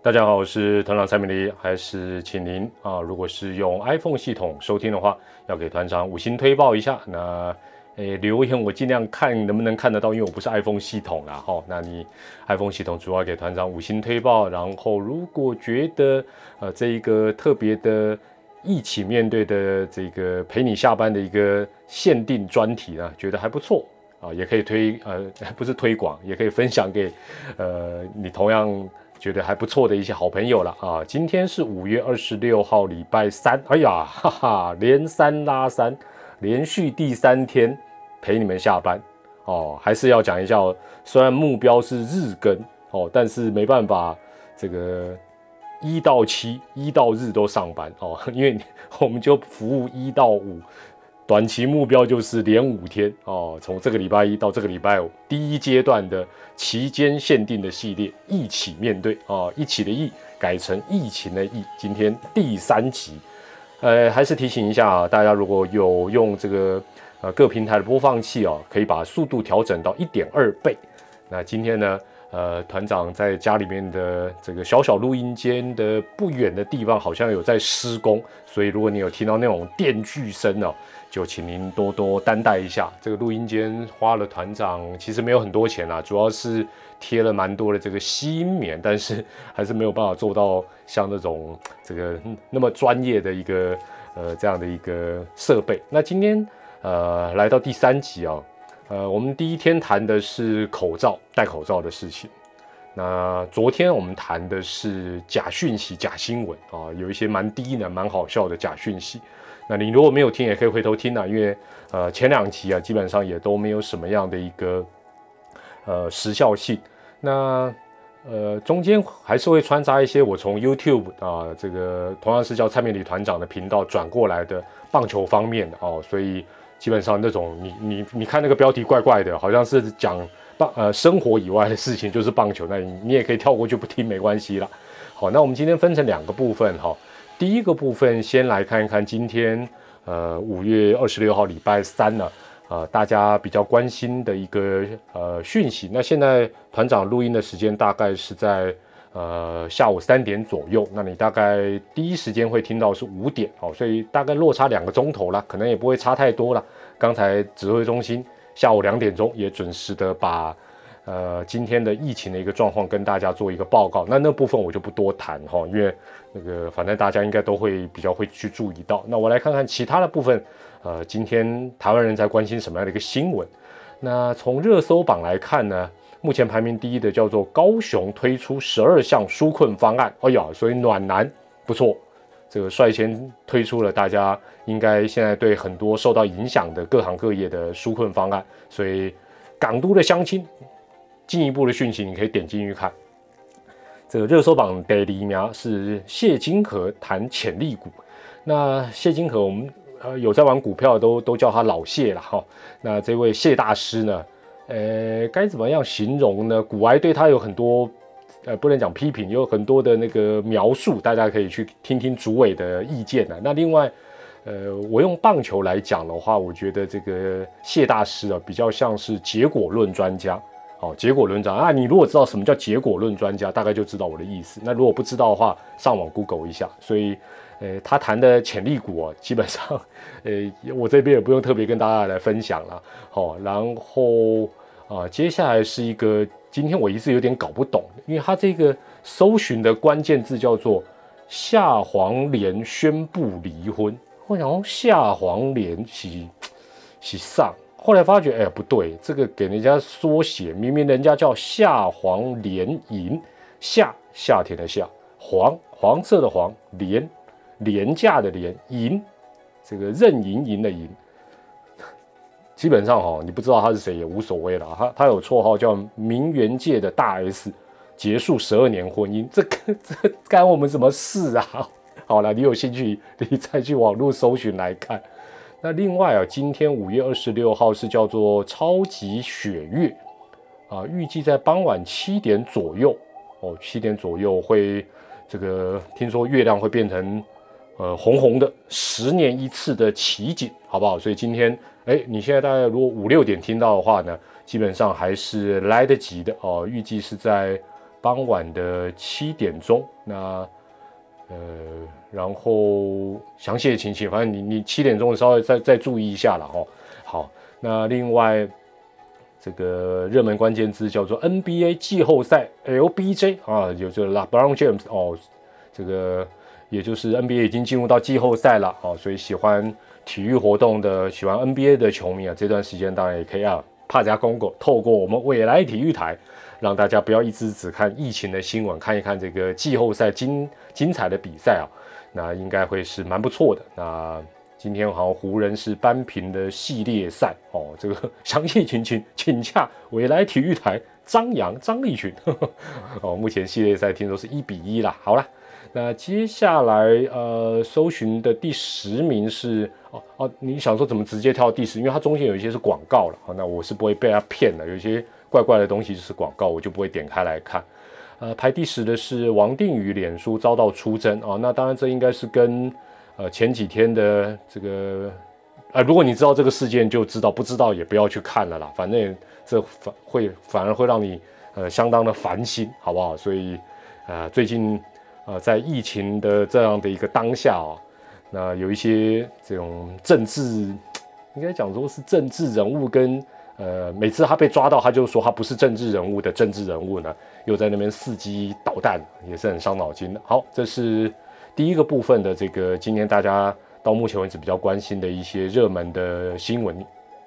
大家好，我是团长蔡明黎，还是请您啊，如果是用 iPhone 系统收听的话，要给团长五星推报一下。那诶留言我尽量看能不能看得到，因为我不是 iPhone 系统啦哈。那你 iPhone 系统主要给团长五星推报，然后如果觉得呃这一个特别的一起面对的这个陪你下班的一个限定专题呢，觉得还不错啊，也可以推呃 不是推广，也可以分享给呃你同样。觉得还不错的一些好朋友了啊！今天是五月二十六号，礼拜三。哎呀，哈哈，连三拉三，连续第三天陪你们下班哦。还是要讲一下哦，虽然目标是日更哦，但是没办法，这个一到七，一到日都上班哦，因为我们就服务一到五。短期目标就是连五天哦，从这个礼拜一到这个礼拜五，第一阶段的期间限定的系列，一起面对哦，一起的“疫”改成疫情的“疫”。今天第三集，呃，还是提醒一下啊，大家如果有用这个呃各平台的播放器哦，可以把速度调整到一点二倍。那今天呢，呃，团长在家里面的这个小小录音间的不远的地方，好像有在施工，所以如果你有听到那种电锯声哦。就请您多多担待一下，这个录音间花了团长其实没有很多钱啦，主要是贴了蛮多的这个吸音棉，但是还是没有办法做到像那种这个那么专业的一个呃这样的一个设备。那今天呃来到第三集啊，呃我们第一天谈的是口罩戴口罩的事情，那昨天我们谈的是假讯息、假新闻啊，有一些蛮低能、蛮好笑的假讯息。那你如果没有听，也可以回头听啊，因为呃前两集啊，基本上也都没有什么样的一个呃时效性。那呃中间还是会穿插一些我从 YouTube 啊这个同样是叫蔡明理团长的频道转过来的棒球方面的哦，所以基本上那种你你你看那个标题怪怪的，好像是讲棒呃生活以外的事情，就是棒球，那你你也可以跳过去不听没关系啦。好，那我们今天分成两个部分哈。第一个部分，先来看一看今天，呃，五月二十六号礼拜三呢，呃，大家比较关心的一个呃讯息。那现在团长录音的时间大概是在呃下午三点左右，那你大概第一时间会听到是五点哦，所以大概落差两个钟头了，可能也不会差太多了。刚才指挥中心下午两点钟也准时的把。呃，今天的疫情的一个状况跟大家做一个报告，那那部分我就不多谈哈，因为那个反正大家应该都会比较会去注意到。那我来看看其他的部分，呃，今天台湾人在关心什么样的一个新闻？那从热搜榜来看呢，目前排名第一的叫做高雄推出十二项纾困方案，哎呀，所以暖男不错，这个率先推出了，大家应该现在对很多受到影响的各行各业的纾困方案，所以港都的乡亲。进一步的讯息，你可以点进去看。这个热搜榜第一名是谢金河谈潜力股。那谢金河，我们呃有在玩股票都都叫他老谢了哈。那这位谢大师呢，呃，该怎么样形容呢？股癌对他有很多呃不能讲批评，有很多的那个描述，大家可以去听听主委的意见呢。那另外，呃，我用棒球来讲的话，我觉得这个谢大师啊，比较像是结果论专家。好，结果论专啊，你如果知道什么叫结果论专家，大概就知道我的意思。那如果不知道的话，上网 Google 一下。所以，呃，他谈的潜力股啊，基本上，呃，我这边也不用特别跟大家来分享了。好，然后啊，接下来是一个今天我一直有点搞不懂，因为他这个搜寻的关键字叫做夏黄连宣布离婚。我想夏黄连是是上。后来发觉，哎，不对，这个给人家缩写，明明人家叫夏黄连银，夏夏天的夏，黄黄色的黄，廉廉价的廉，银这个任盈盈的盈，基本上哈，你不知道他是谁也无所谓了。他他有绰号叫名媛界的大 S，结束十二年婚姻，这这干我们什么事啊？好了，你有兴趣，你再去网络搜寻来看。那另外啊，今天五月二十六号是叫做超级雪月啊，预计在傍晚七点左右哦，七点左右会这个听说月亮会变成呃红红的，十年一次的奇景，好不好？所以今天哎，你现在大概如果五六点听到的话呢，基本上还是来得及的哦。预计是在傍晚的七点钟。那呃，然后详细的情形，反正你你七点钟稍微再再注意一下了哈。好，那另外这个热门关键字叫做 NBA 季后赛 LBJ 啊，就是 LeBron James 哦，这个也就是 NBA 已经进入到季后赛了哦，所以喜欢体育活动的、喜欢 NBA 的球迷啊，这段时间当然也可以啊，帕加公狗透过我们未来体育台，让大家不要一直只看疫情的新闻，看一看这个季后赛精精彩的比赛啊，那应该会是蛮不错的。那今天好像湖人是扳平的系列赛哦，这个详细情形请洽未来体育台张扬张立群 哦。目前系列赛听说是一比一啦。好了，那接下来呃，搜寻的第十名是哦哦，你想说怎么直接跳到第十？因为它中间有一些是广告了，好那我是不会被它骗的。有些怪怪的东西就是广告，我就不会点开来看。呃，排第十的是王定宇，脸书遭到出征啊。那当然这应该是跟。呃，前几天的这个，呃，如果你知道这个事件，就知道；不知道也不要去看了啦。反正这反会反而会让你呃相当的烦心，好不好？所以，呃，最近呃在疫情的这样的一个当下啊，那有一些这种政治，应该讲说是政治人物跟呃，每次他被抓到，他就说他不是政治人物的政治人物呢，又在那边伺机导弹，也是很伤脑筋的。好，这是。第一个部分的这个，今天大家到目前为止比较关心的一些热门的新闻，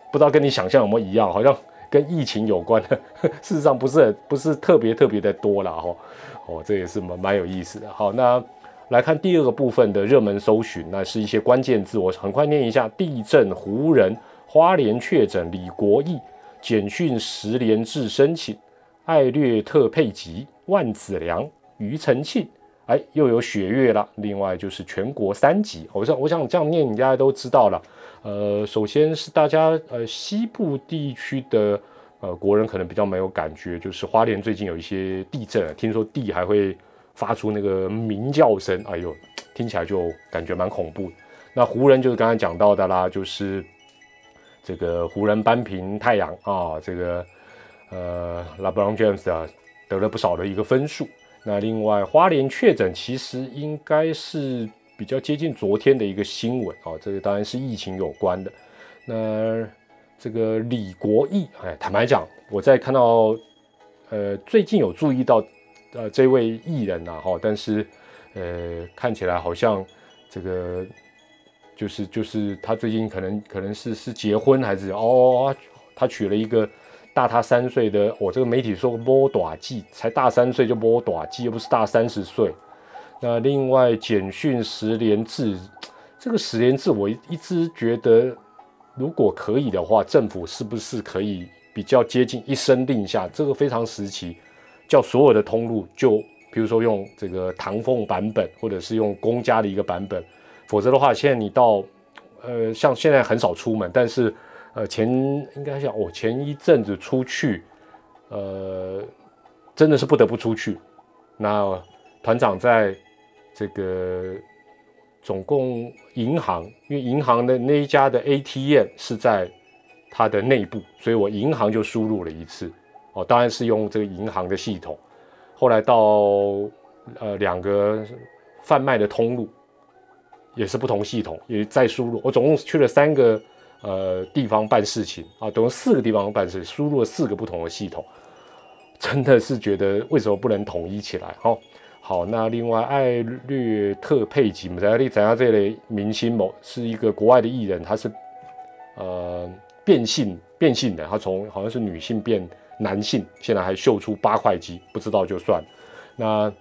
不知道跟你想象有没有一样，好像跟疫情有关的，事实上不是不是特别特别的多了哈。哦，这也是蛮蛮有意思的。好，那来看第二个部分的热门搜寻，那是一些关键字，我很快念一下：地震、湖人、花莲确诊李国义、简讯十连制申请、艾略特佩吉、万子良、庾澄庆。哎，又有雪月了。另外就是全国三级，我想我想这样念，大家都知道了。呃，首先是大家呃西部地区的呃国人可能比较没有感觉，就是花莲最近有一些地震，听说地还会发出那个鸣叫声，哎呦，听起来就感觉蛮恐怖。那湖人就是刚才讲到的啦，就是这个湖人扳平太阳啊，这个呃，LeBron James 啊得了不少的一个分数。那另外，花莲确诊其实应该是比较接近昨天的一个新闻啊，这个当然是疫情有关的。那这个李国义，哎，坦白讲，我在看到，呃，最近有注意到，呃，这位艺人呐，哈，但是，呃，看起来好像这个就是就是他最近可能可能是是结婚还是哦，他娶了一个。大他三岁的我，这个媒体说摸短记，才大三岁就摸短记，又不是大三十岁。那另外简讯十连制，这个十连制我一直觉得，如果可以的话，政府是不是可以比较接近一声令下？这个非常时期，叫所有的通路就，比如说用这个唐凤版本，或者是用公家的一个版本，否则的话，现在你到，呃，像现在很少出门，但是。呃，前应该讲，我前一阵子出去，呃，真的是不得不出去。那团长在这个总共银行，因为银行的那一家的 ATM 是在它的内部，所以我银行就输入了一次。哦，当然是用这个银行的系统。后来到呃两个贩卖的通路，也是不同系统，也在输入。我总共去了三个。呃，地方办事情啊，总共四个地方办事，输入了四个不同的系统，真的是觉得为什么不能统一起来？好，好，那另外艾略特佩吉，我们在这里讲下这类明星某是一个国外的艺人，他是呃变性变性的，他从好像是女性变男性，现在还秀出八块肌，不知道就算。那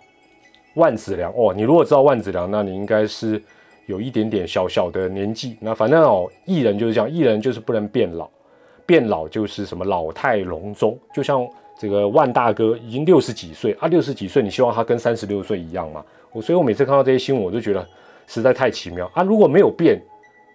万子良哦，你如果知道万子良，那你应该是。有一点点小小的年纪，那反正哦，艺人就是这样，艺人就是不能变老，变老就是什么老态龙钟，就像这个万大哥已经六十几岁啊，六十几岁，你希望他跟三十六岁一样吗？我所以，我每次看到这些新闻，我就觉得实在太奇妙啊！如果没有变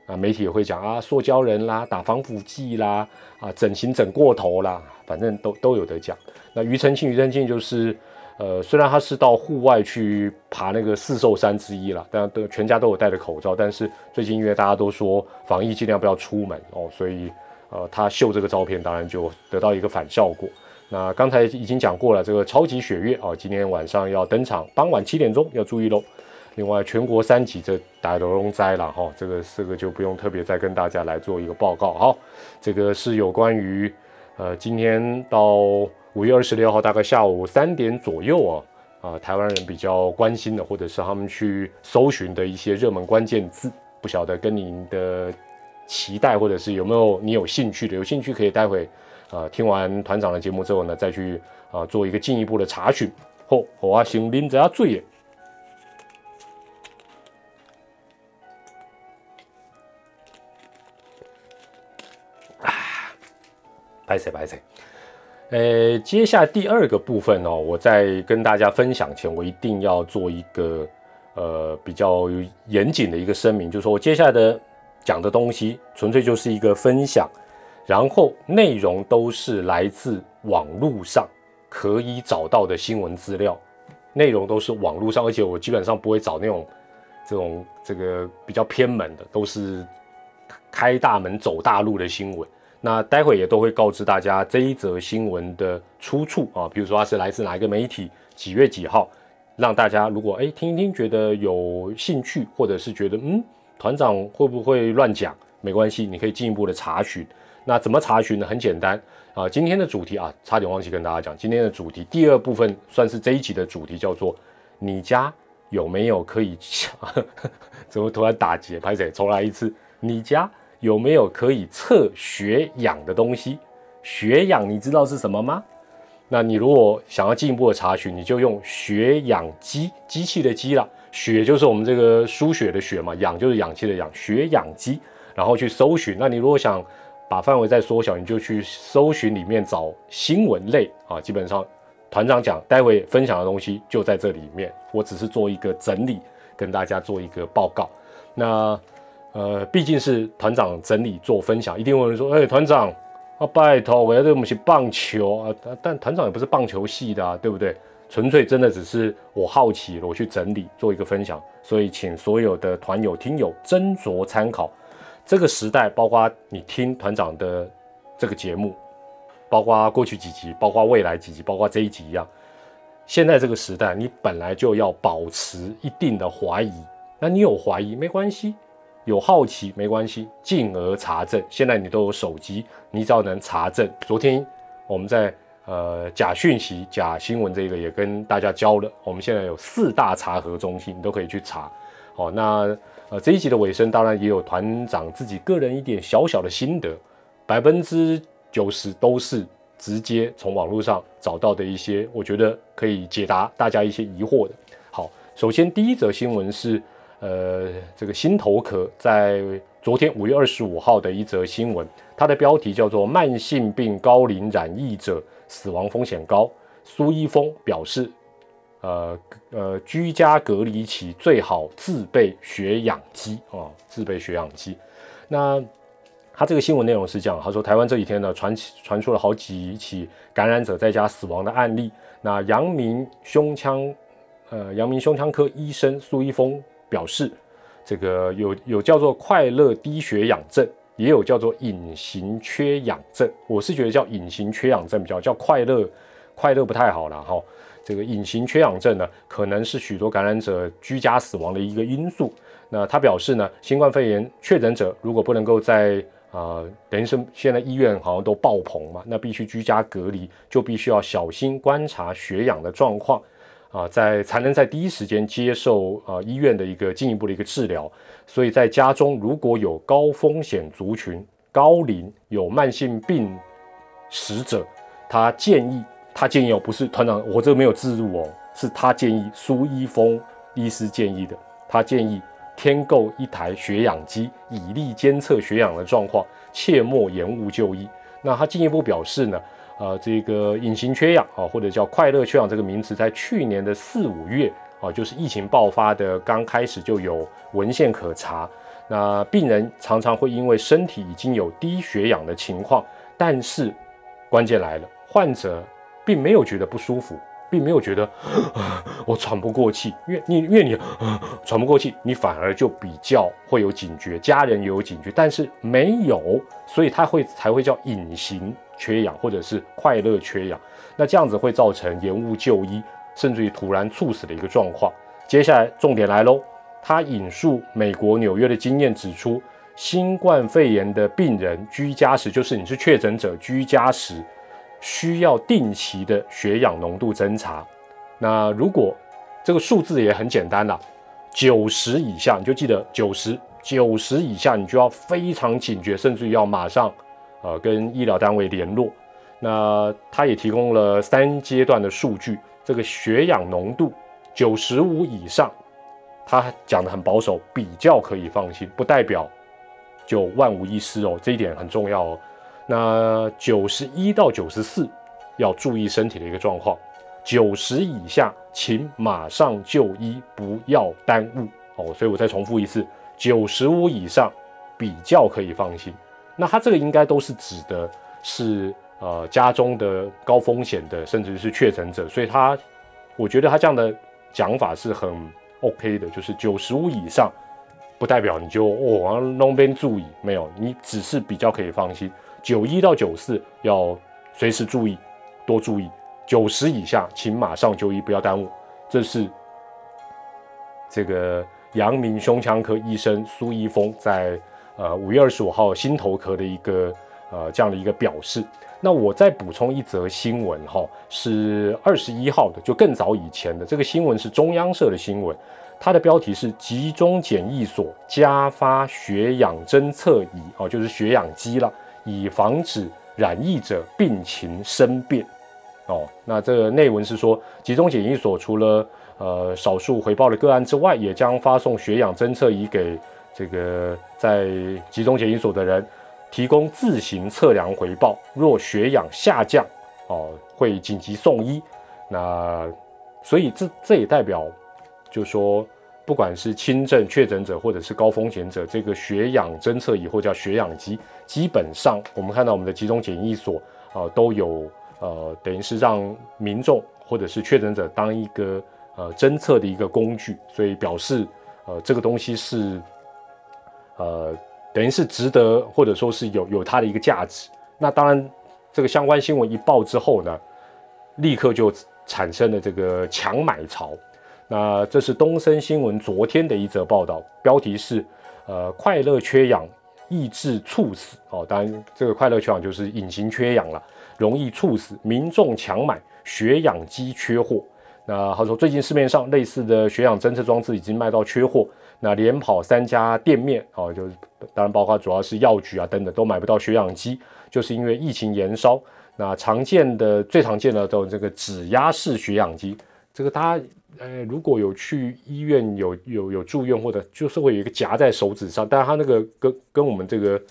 啊，媒体也会讲啊，塑胶人啦，打防腐剂啦，啊，整形整过头啦，反正都都有得讲。那庾澄庆，庾澄庆就是。呃，虽然他是到户外去爬那个四兽山之一了，但都全家都有戴着口罩，但是最近因为大家都说防疫尽量不要出门哦，所以呃，他秀这个照片当然就得到一个反效果。那刚才已经讲过了，这个超级雪月啊，今天晚上要登场，傍晚七点钟要注意喽。另外，全国三级这打龙龙灾了哈，这个这个就不用特别再跟大家来做一个报告哈。这个是有关于呃，今天到五月二十六号大概下午三点左右啊。啊，台湾人比较关心的，或者是他们去搜寻的一些热门关键字，不晓得跟您的期待，或者是有没有你有兴趣的，有兴趣可以待会啊听完团长的节目之后呢，再去啊做一个进一步的查询。好，好啊，先拎着嘴。啊，白色白色。呃，接下来第二个部分哦，我在跟大家分享前，我一定要做一个呃比较严谨的一个声明，就是说我接下来的讲的东西纯粹就是一个分享，然后内容都是来自网络上可以找到的新闻资料，内容都是网络上，而且我基本上不会找那种这种这个比较偏门的，都是开大门走大路的新闻。那待会也都会告知大家这一则新闻的出处啊，比如说它是来自哪一个媒体，几月几号，让大家如果哎听一听觉得有兴趣，或者是觉得嗯团长会不会乱讲，没关系，你可以进一步的查询。那怎么查询呢？很简单啊，今天的主题啊，差点忘记跟大家讲，今天的主题第二部分算是这一集的主题，叫做你家有没有可以 怎么突然打结？拍谁？重来一次，你家。有没有可以测血氧的东西？血氧你知道是什么吗？那你如果想要进一步的查询，你就用血氧机，机器的机了。血就是我们这个输血的血嘛，氧就是氧气的氧，血氧机，然后去搜寻。那你如果想把范围再缩小，你就去搜寻里面找新闻类啊。基本上团长讲，待会分享的东西就在这里面，我只是做一个整理，跟大家做一个报告。那。呃，毕竟是团长整理做分享，一定会有人说：“哎，团长啊，拜托，我要对我们是棒球啊。”但团长也不是棒球系的啊，对不对？纯粹真的只是我好奇，我去整理做一个分享，所以请所有的团友听友斟酌参考。这个时代，包括你听团长的这个节目，包括过去几集，包括未来几集，包括这一集一样。现在这个时代，你本来就要保持一定的怀疑。那你有怀疑没关系。有好奇没关系，进而查证。现在你都有手机，你只要能查证。昨天我们在呃假讯息、假新闻这个也跟大家教了。我们现在有四大查核中心，你都可以去查。好，那呃这一集的尾声，当然也有团长自己个人一点小小的心得，百分之九十都是直接从网络上找到的一些，我觉得可以解答大家一些疑惑的。好，首先第一则新闻是。呃，这个心头壳在昨天五月二十五号的一则新闻，它的标题叫做“慢性病高龄染疫者死亡风险高”。苏一峰表示，呃呃，居家隔离期最好自备血氧机啊，自备血氧机。那他这个新闻内容是这样，他说台湾这几天呢传传出了好几起感染者在家死亡的案例。那阳明胸腔，呃，阳明胸腔科医生苏一峰。表示，这个有有叫做快乐低血氧症，也有叫做隐形缺氧症。我是觉得叫隐形缺氧症比较叫快乐，快乐不太好了哈。这个隐形缺氧症呢，可能是许多感染者居家死亡的一个因素。那他表示呢，新冠肺炎确诊者如果不能够在啊，等于是现在医院好像都爆棚嘛，那必须居家隔离，就必须要小心观察血氧的状况。啊，在才能在第一时间接受啊医院的一个进一步的一个治疗，所以在家中如果有高风险族群、高龄有慢性病史者，他建议他建议哦，不是团长，我这个没有自入哦，是他建议苏一峰医师建议的，他建议添购一台血氧机，以利监测血氧的状况，切莫延误就医。那他进一步表示呢？呃，这个隐形缺氧啊，或者叫快乐缺氧这个名词，在去年的四五月啊，就是疫情爆发的刚开始就有文献可查。那病人常常会因为身体已经有低血氧的情况，但是关键来了，患者并没有觉得不舒服，并没有觉得 我喘不过气，因为你因为你 喘不过气，你反而就比较会有警觉，家人也有警觉，但是没有，所以他会才会叫隐形缺氧或者是快乐缺氧。那这样子会造成延误就医，甚至于突然猝死的一个状况。接下来重点来喽，他引述美国纽约的经验指出，新冠肺炎的病人居家时，就是你是确诊者居家时。需要定期的血氧浓度侦查。那如果这个数字也很简单了，九十以下你就记得九十九十以下，你就要非常警觉，甚至于要马上呃跟医疗单位联络。那他也提供了三阶段的数据，这个血氧浓度九十五以上，他讲的很保守，比较可以放心，不代表就万无一失哦，这一点很重要哦。那九十一到九十四要注意身体的一个状况，九十以下请马上就医，不要耽误哦。所以我再重复一次，九十五以上比较可以放心。那他这个应该都是指的是呃家中的高风险的，甚至是确诊者。所以他我觉得他这样的讲法是很 OK 的，就是九十五以上不代表你就哦那边注意没有，你只是比较可以放心。九一到九四要随时注意，多注意。九十以下，请马上就医，不要耽误。这是这个阳明胸腔科医生苏一峰在呃五月二十五号心头壳的一个呃这样的一个表示。那我再补充一则新闻哈，是二十一号的，就更早以前的这个新闻是中央社的新闻，它的标题是集中检疫所加发血氧侦测仪哦，就是血氧机了。以防止染疫者病情生变，哦，那这个内文是说，集中检疫所除了呃少数回报的个案之外，也将发送血氧侦测仪给这个在集中检疫所的人，提供自行测量回报。若血氧下降，哦，会紧急送医。那所以这这也代表，就说。不管是轻症确诊者或者是高风险者，这个血氧侦测仪或叫血氧机，基本上我们看到我们的集中检疫所啊都有呃，等于是让民众或者是确诊者当一个呃侦测的一个工具，所以表示呃这个东西是呃等于是值得或者说是有有它的一个价值。那当然这个相关新闻一报之后呢，立刻就产生了这个强买潮。那这是东森新闻昨天的一则报道，标题是“呃，快乐缺氧抑制猝死”。哦，当然这个快乐缺氧就是隐形缺氧了，容易猝死，民众抢买血氧机缺货。那他说，最近市面上类似的血氧侦测装置已经卖到缺货，那连跑三家店面，哦，就当然包括主要是药局啊等等都买不到血氧机，就是因为疫情延烧。那常见的最常见的都这个指压式血氧机，这个大家。呃，如果有去医院有有有住院或者就是会有一个夹在手指上，但是它那个跟跟我们这个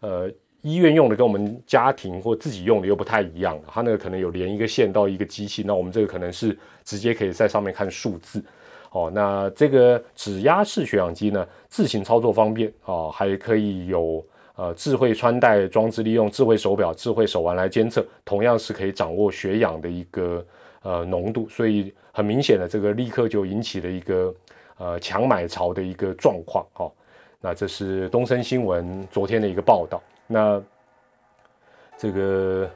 呃医院用的跟我们家庭或自己用的又不太一样，它那个可能有连一个线到一个机器，那我们这个可能是直接可以在上面看数字。哦，那这个指压式血氧机呢，自行操作方便啊，还可以有呃智慧穿戴装置，利用智慧手表、智慧手环来监测，同样是可以掌握血氧的一个呃浓度，所以。很明显的，这个立刻就引起了一个呃强买潮的一个状况哦。那这是东森新闻昨天的一个报道。那这个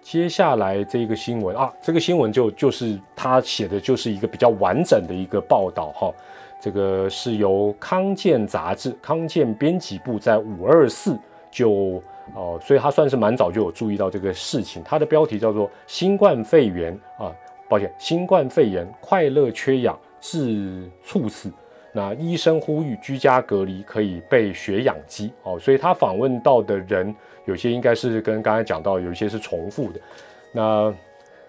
接下来这个新闻啊，这个新闻就就是他写的就是一个比较完整的一个报道哈。这个是由康健杂志康健编辑部在五二四就哦，所以他算是蛮早就有注意到这个事情。它的标题叫做“新冠肺炎”啊。抱歉，新冠肺炎快乐缺氧致猝死，那医生呼吁居家隔离可以备血氧机哦。所以他访问到的人有些应该是跟刚才讲到有一些是重复的。那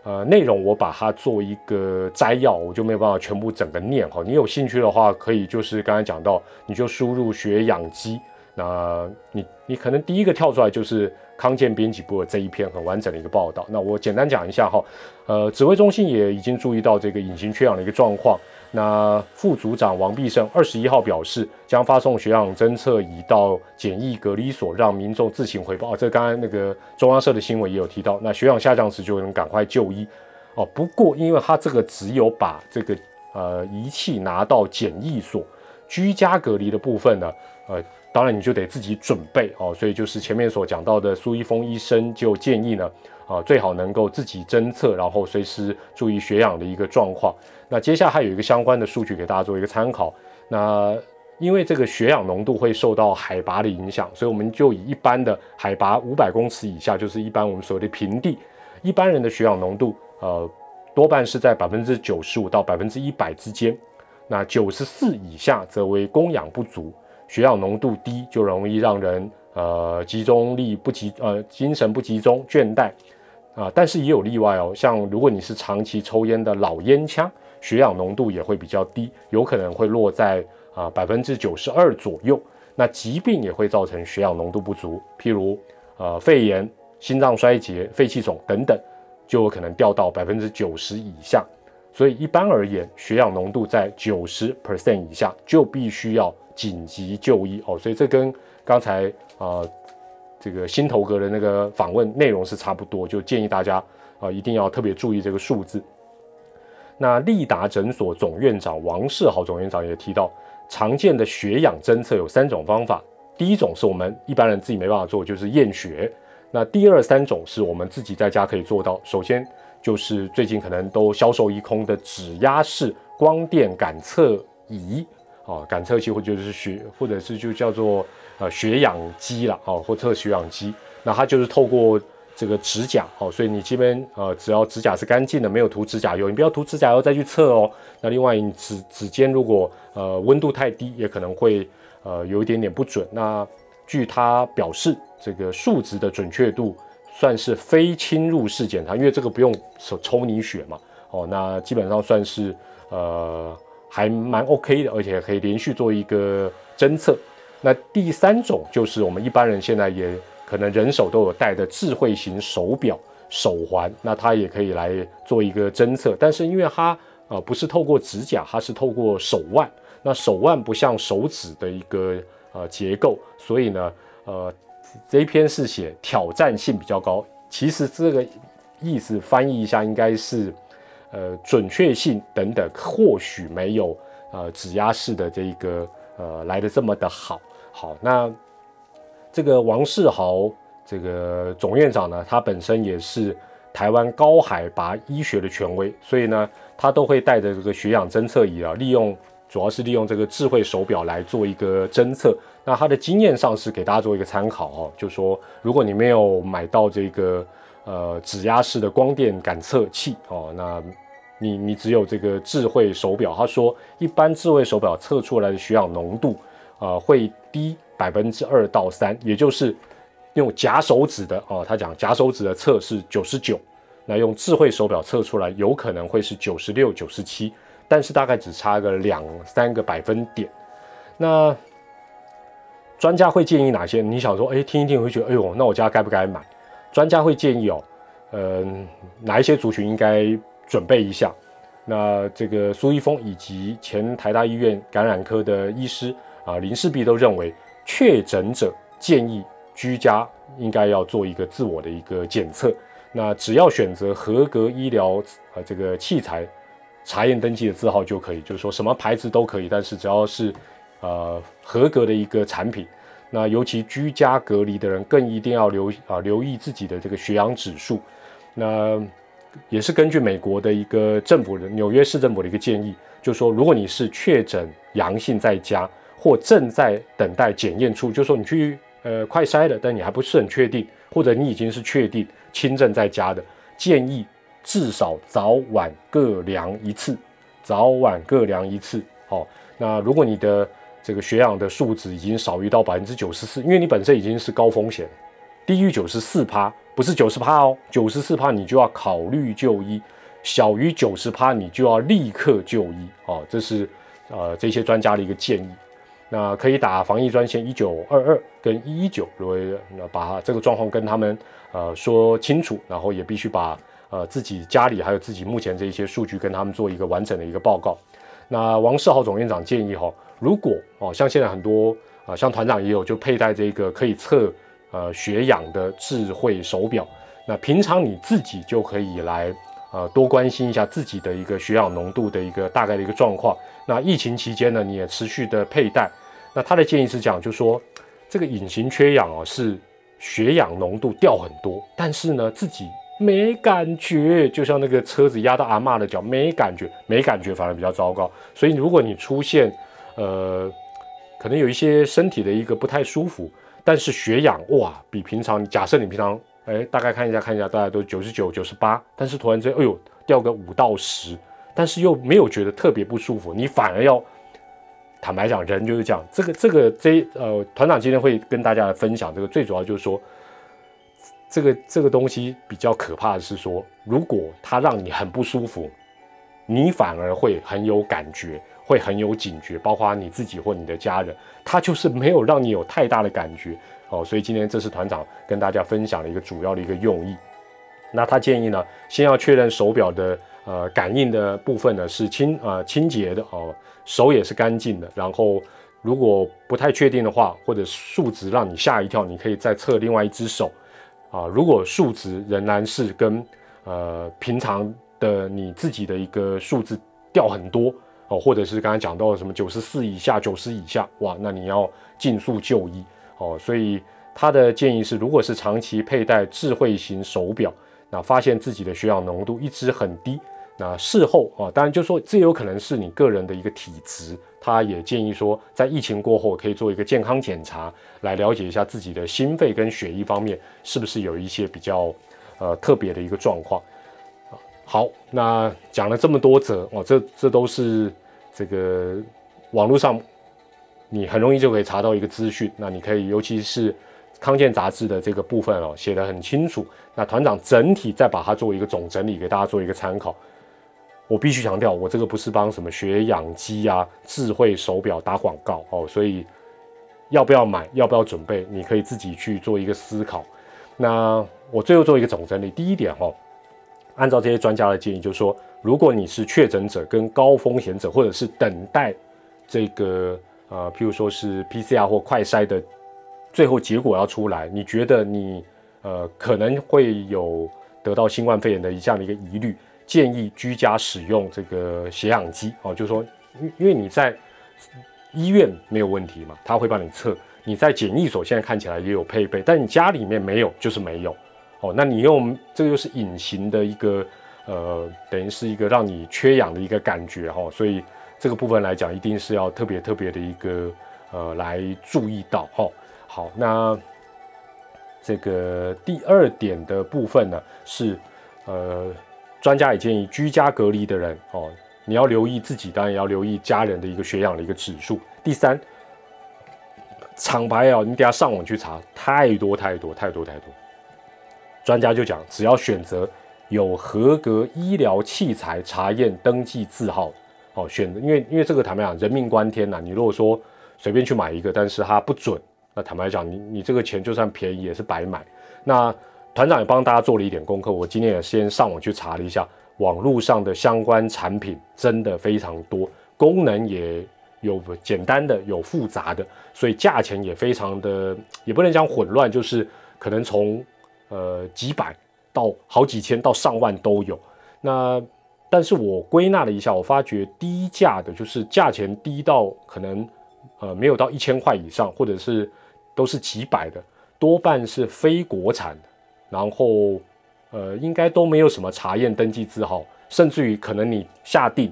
呃内容我把它做一个摘要，我就没有办法全部整个念哈。你有兴趣的话，可以就是刚才讲到，你就输入血氧机，那你你可能第一个跳出来就是。康健编辑部的这一篇很完整的一个报道，那我简单讲一下哈，呃，指挥中心也已经注意到这个隐形缺氧的一个状况。那副组长王必胜二十一号表示，将发送血氧侦测仪到检疫隔离所，让民众自行回报。这刚刚那个中央社的新闻也有提到，那血氧下降时就能赶快就医。哦。不过因为他这个只有把这个呃仪器拿到检疫所居家隔离的部分呢，呃，当然你就得自己准备哦。所以就是前面所讲到的苏一峰医生就建议呢，啊，最好能够自己侦测，然后随时注意血氧的一个状况。那接下来还有一个相关的数据给大家做一个参考。那因为这个血氧浓度会受到海拔的影响，所以我们就以一般的海拔五百公尺以下，就是一般我们所谓的平地，一般人的血氧浓度，呃，多半是在百分之九十五到百分之一百之间。那九十四以下则为供氧不足，血氧浓度低就容易让人呃集中力不集，呃精神不集中、倦怠啊。但是也有例外哦，像如果你是长期抽烟的老烟枪，血氧浓度也会比较低，有可能会落在。啊，百分之九十二左右，那疾病也会造成血氧浓度不足，譬如呃肺炎、心脏衰竭、肺气肿等等，就有可能掉到百分之九十以下。所以一般而言，血氧浓度在九十 percent 以下就必须要紧急就医哦。所以这跟刚才啊这个心头哥的那个访问内容是差不多，就建议大家啊一定要特别注意这个数字。那利达诊所总院长王世豪总院长也提到。常见的血氧侦测有三种方法，第一种是我们一般人自己没办法做，就是验血。那第二三种是我们自己在家可以做到。首先就是最近可能都销售一空的指压式光电感测仪，哦，感测器或者是血，或者是就叫做呃血氧机了，哦，或测血氧机。那它就是透过这个指甲，哦，所以你这边呃只要指甲是干净的，没有涂指甲油，你不要涂指甲油再去测哦。那另外你指指尖如果呃，温度太低也可能会呃有一点点不准。那据他表示，这个数值的准确度算是非侵入式检查，因为这个不用手抽你血嘛。哦，那基本上算是呃还蛮 OK 的，而且可以连续做一个侦测。那第三种就是我们一般人现在也可能人手都有戴的智慧型手表手环，那它也可以来做一个侦测。但是因为它呃不是透过指甲，它是透过手腕。那手腕不像手指的一个呃结构，所以呢，呃，这一篇是写挑战性比较高。其实这个意思翻译一下，应该是呃准确性等等，或许没有呃指压式的这一个呃来的这么的好。好，那这个王世豪这个总院长呢，他本身也是台湾高海拔医学的权威，所以呢，他都会带着这个血氧侦测仪啊，利用。主要是利用这个智慧手表来做一个侦测，那他的经验上是给大家做一个参考哦，就说如果你没有买到这个呃指压式的光电感测器哦，那你你只有这个智慧手表，他说一般智慧手表测出来的血氧浓度啊会低百分之二到三，也就是用假手指的哦，他讲假手指的测是九十九，那用智慧手表测出来有可能会是九十六、九十七。但是大概只差个两三个百分点，那专家会建议哪些？你想说，哎，听一听会觉得，哎呦，那我家该不该买？专家会建议哦，嗯，哪一些族群应该准备一下？那这个苏一峰以及前台大医院感染科的医师啊林世璧都认为，确诊者建议居家应该要做一个自我的一个检测，那只要选择合格医疗呃这个器材。查验登记的字号就可以，就是说什么牌子都可以，但是只要是呃合格的一个产品，那尤其居家隔离的人更一定要留啊留意自己的这个血氧指数。那也是根据美国的一个政府的纽约市政府的一个建议，就是说如果你是确诊阳性在家或正在等待检验出，就是说你去呃快筛了，但你还不是很确定，或者你已经是确定轻症在家的，建议。至少早晚各量一次，早晚各量一次。好，那如果你的这个血氧的数值已经少于到百分之九十四，因为你本身已经是高风险，低于九十四趴，不是九十趴哦，九十四趴你就要考虑就医，小于九十趴你就要立刻就医。哦，这是呃这些专家的一个建议。那可以打防疫专线一九二二跟一一九，如果把这个状况跟他们呃说清楚，然后也必须把。呃，自己家里还有自己目前这一些数据，跟他们做一个完整的一个报告。那王世豪总院长建议哈，如果哦，像现在很多啊，像团长也有就佩戴这个可以测呃血氧的智慧手表，那平常你自己就可以来呃多关心一下自己的一个血氧浓度的一个大概的一个状况。那疫情期间呢，你也持续的佩戴。那他的建议是讲，就说这个隐形缺氧哦，是血氧浓度掉很多，但是呢自己没感觉，就像那个车子压到阿妈的脚，没感觉，没感觉反而比较糟糕。所以如果你出现呃可能有一些身体的一个不太舒服，但是血氧哇比平常，假设你平常哎大概看一下看一下，大家都九十九九十八，但是突然之间哎呦掉个五到十，但是又没有觉得特别不舒服，你反而要。坦白讲，人就是这样。这个这个这呃，团长今天会跟大家来分享这个，最主要就是说，这个这个东西比较可怕的是说，如果它让你很不舒服，你反而会很有感觉，会很有警觉，包括你自己或你的家人，他就是没有让你有太大的感觉哦。所以今天这是团长跟大家分享的一个主要的一个用意。那他建议呢，先要确认手表的。呃，感应的部分呢是清呃清洁的哦，手也是干净的。然后如果不太确定的话，或者数值让你吓一跳，你可以再测另外一只手啊。如果数值仍然是跟呃平常的你自己的一个数字掉很多哦，或者是刚才讲到什么九十四以下、九十以下，哇，那你要尽速就医哦。所以他的建议是，如果是长期佩戴智慧型手表，那发现自己的血氧浓度一直很低。那事后啊，当然就说这有可能是你个人的一个体质，他也建议说，在疫情过后可以做一个健康检查，来了解一下自己的心肺跟血液方面是不是有一些比较呃特别的一个状况。好，那讲了这么多则哦，这这都是这个网络上你很容易就可以查到一个资讯，那你可以尤其是康健杂志的这个部分哦，写得很清楚。那团长整体再把它做一个总整理，给大家做一个参考。我必须强调，我这个不是帮什么学养机啊、智慧手表打广告哦，所以要不要买、要不要准备，你可以自己去做一个思考。那我最后做一个总整理，第一点哦，按照这些专家的建议，就是说，如果你是确诊者跟高风险者，或者是等待这个呃，譬如说是 PCR 或快筛的最后结果要出来，你觉得你呃可能会有得到新冠肺炎的这样的一个疑虑。建议居家使用这个血氧机哦，就是说，因因为你在医院没有问题嘛，他会帮你测；你在检疫所现在看起来也有配备，但你家里面没有，就是没有哦。那你用这个又是隐形的一个呃，等于是一个让你缺氧的一个感觉哈，所以这个部分来讲，一定是要特别特别的一个呃来注意到哈。好，那这个第二点的部分呢是呃。专家也建议，居家隔离的人哦，你要留意自己，当然也要留意家人的一个血氧的一个指数。第三，厂牌哦，你等下上网去查，太多太多太多太多。专家就讲，只要选择有合格医疗器材查验登记字号哦，选，因为因为这个坦白讲，人命关天呐。你如果说随便去买一个，但是它不准，那坦白讲，你你这个钱就算便宜也是白买。那团长也帮大家做了一点功课，我今天也先上网去查了一下，网络上的相关产品真的非常多，功能也有简单的，有复杂的，所以价钱也非常的，也不能讲混乱，就是可能从呃几百到好几千到上万都有。那但是我归纳了一下，我发觉低价的，就是价钱低到可能呃没有到一千块以上，或者是都是几百的，多半是非国产的。然后，呃，应该都没有什么查验登记字号，甚至于可能你下定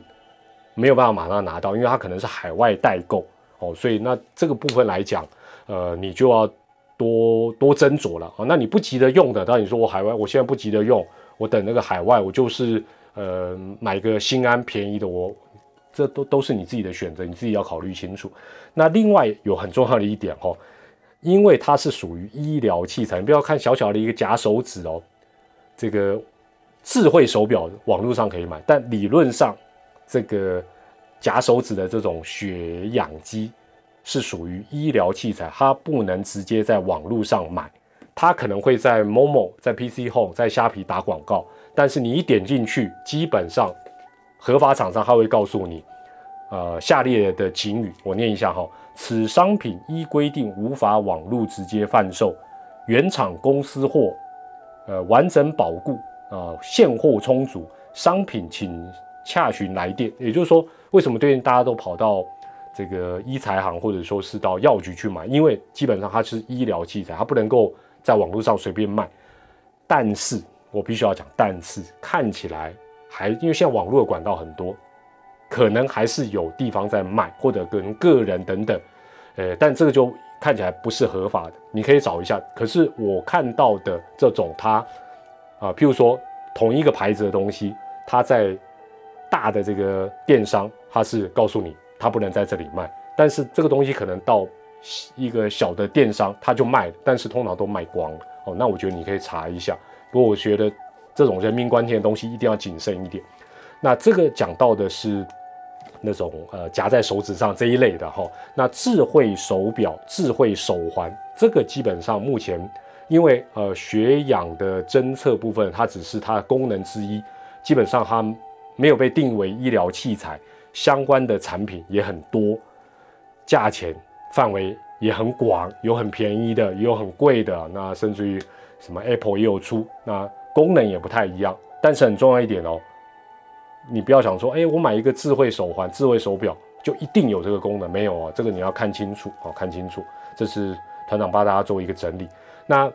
没有办法马上拿到，因为它可能是海外代购哦，所以那这个部分来讲，呃，你就要多多斟酌了啊。那你不急着用的，当然你说我海外我现在不急着用，我等那个海外，我就是呃买个心安便宜的，我这都都是你自己的选择，你自己要考虑清楚。那另外有很重要的一点哦。因为它是属于医疗器材，你不要看小小的一个夹手指哦，这个智慧手表网络上可以买，但理论上这个夹手指的这种血氧机是属于医疗器材，它不能直接在网络上买，它可能会在某某、在 PC Home、在虾皮打广告，但是你一点进去，基本上合法厂商他会告诉你，呃，下列的警语，我念一下哈。此商品依规定无法网络直接贩售，原厂公司货，呃，完整保固啊，现货充足，商品请洽询来电。也就是说，为什么最近大家都跑到这个医材行或者说是到药局去买？因为基本上它是医疗器材，它不能够在网络上随便卖。但是我必须要讲，但是看起来还因为现在网络的管道很多，可能还是有地方在卖，或者跟个人等等。呃，但这个就看起来不是合法的，你可以找一下。可是我看到的这种，它啊，譬如说同一个牌子的东西，它在大的这个电商，它是告诉你它不能在这里卖，但是这个东西可能到一个小的电商，它就卖，但是通常都卖光了哦。那我觉得你可以查一下。不过我觉得这种人命关天的东西一定要谨慎一点。那这个讲到的是。那种呃夹在手指上这一类的哈，那智慧手表、智慧手环，这个基本上目前因为呃血氧的侦测部分，它只是它的功能之一，基本上它没有被定为医疗器材相关的产品也很多，价钱范围也很广，有很便宜的，也有很贵的，那甚至于什么 Apple 也有出，那功能也不太一样，但是很重要一点哦。你不要想说，哎，我买一个智慧手环、智慧手表就一定有这个功能，没有啊，这个你要看清楚啊，看清楚。这是团长帮大家做一个整理。那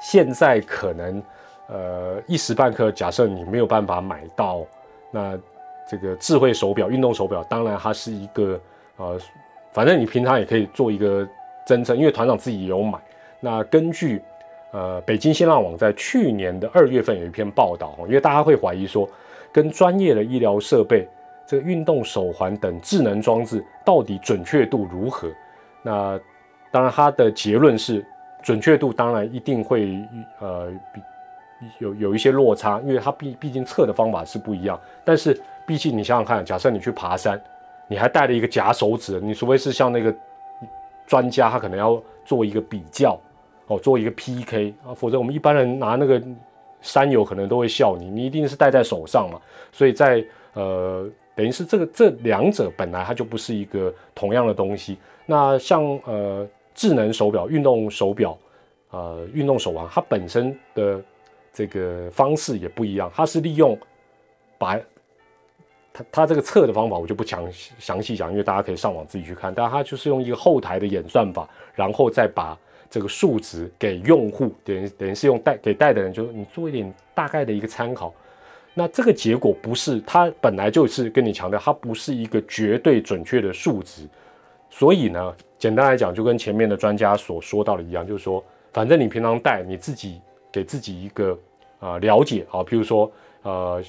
现在可能，呃，一时半刻，假设你没有办法买到，那这个智慧手表、运动手表，当然它是一个，呃，反正你平常也可以做一个侦测，因为团长自己也有买。那根据，呃，北京新浪网在去年的二月份有一篇报道，因为大家会怀疑说。跟专业的医疗设备、这个运动手环等智能装置到底准确度如何？那当然，它的结论是准确度当然一定会呃有有一些落差，因为它毕毕竟测的方法是不一样。但是毕竟你想想看，假设你去爬山，你还带了一个夹手指，你除非是像那个专家，他可能要做一个比较哦，做一个 PK 啊，否则我们一般人拿那个。山友可能都会笑你，你一定是戴在手上嘛，所以在呃，等于是这个这两者本来它就不是一个同样的东西。那像呃智能手表、运动手表、呃运动手环，它本身的这个方式也不一样，它是利用把它它这个测的方法我就不详详细讲，因为大家可以上网自己去看，但它就是用一个后台的演算法，然后再把。这个数值给用户，等于等于是用带给带的人，就是你做一点大概的一个参考。那这个结果不是它本来就是跟你强调，它不是一个绝对准确的数值。所以呢，简单来讲，就跟前面的专家所说到的一样，就是说，反正你平常带，你自己给自己一个啊了解啊，比如说呃。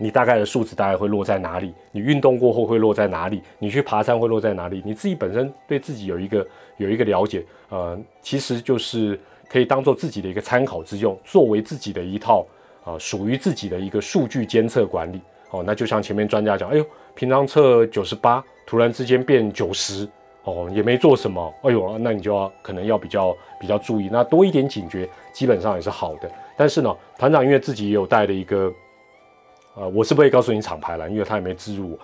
你大概的数值大概会落在哪里？你运动过后会落在哪里？你去爬山会落在哪里？你自己本身对自己有一个有一个了解，呃，其实就是可以当做自己的一个参考之用，作为自己的一套啊属于自己的一个数据监测管理。哦，那就像前面专家讲，哎呦，平常测九十八，突然之间变九十，哦，也没做什么，哎呦，那你就要可能要比较比较注意，那多一点警觉，基本上也是好的。但是呢，团长因为自己也有带的一个。呃，我是不会告诉你厂牌了，因为他也没植入。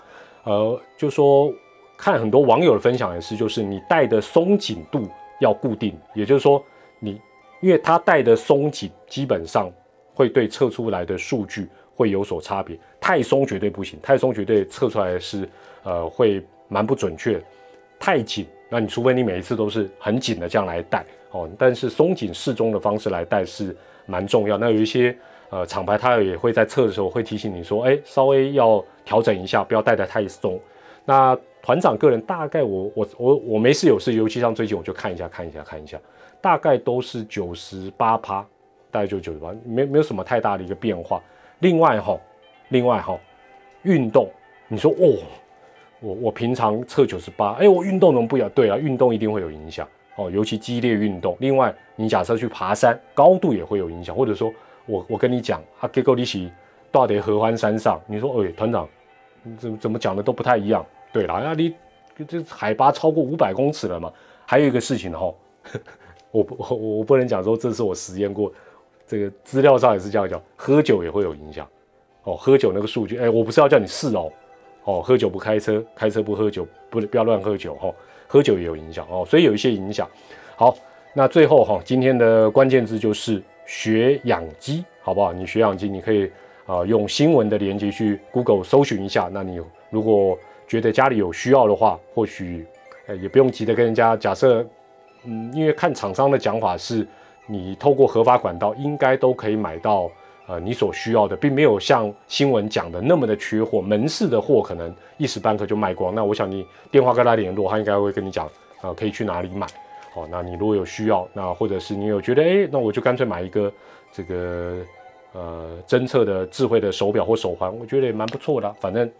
呃，就说看很多网友的分享也是，就是你带的松紧度要固定，也就是说你，因为它带的松紧，基本上会对测出来的数据会有所差别。太松绝对不行，太松绝对测出来是呃会蛮不准确。太紧，那你除非你每一次都是很紧的这样来带哦，但是松紧适中的方式来带是蛮重要。那有一些。呃，厂牌它也会在测的时候会提醒你说，哎，稍微要调整一下，不要戴得太松。那团长个人大概我我我我没事有事，尤其像最近我就看一下看一下看一下，大概都是九十八趴，大概就九十八，没没有什么太大的一个变化。另外哈，另外哈，运动，你说哦，我我平常测九十八，哎，我运动能不要？对啊，运动一定会有影响哦，尤其激烈运动。另外，你假设去爬山，高度也会有影响，或者说。我我跟你讲，啊，结果你起到底合欢山上，你说，哎，团长，怎么怎么讲的都不太一样。对了，那你这海拔超过五百公尺了嘛？还有一个事情哈，我我 我不能讲说这是我实验过，这个资料上也是这样讲，喝酒也会有影响。哦，喝酒那个数据，哎，我不是要叫你试哦，哦，喝酒不开车，开车不喝酒，不不要乱喝酒哈，喝酒也有影响哦，所以有一些影响。好，那最后哈，今天的关键字就是。血氧机好不好？你血氧机你可以啊，用新闻的连接去 Google 搜寻一下。那你如果觉得家里有需要的话，或许呃也不用急着跟人家假设，嗯，因为看厂商的讲法是，你透过合法管道应该都可以买到。呃，你所需要的并没有像新闻讲的那么的缺货，门市的货可能一时半刻就卖光。那我想你电话跟他联络，他应该会跟你讲，啊，可以去哪里买。好，那你如果有需要，那或者是你有觉得，哎，那我就干脆买一个这个呃侦测的智慧的手表或手环，我觉得也蛮不错的。反正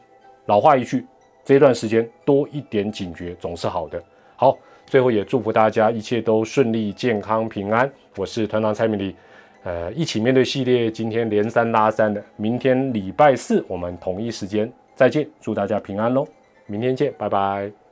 老话一句，这段时间多一点警觉总是好的。好，最后也祝福大家一切都顺利、健康、平安。我是团长蔡明礼。呃，一起面对系列，今天连三拉三的，明天礼拜四我们同一时间再见，祝大家平安喽，明天见，拜拜。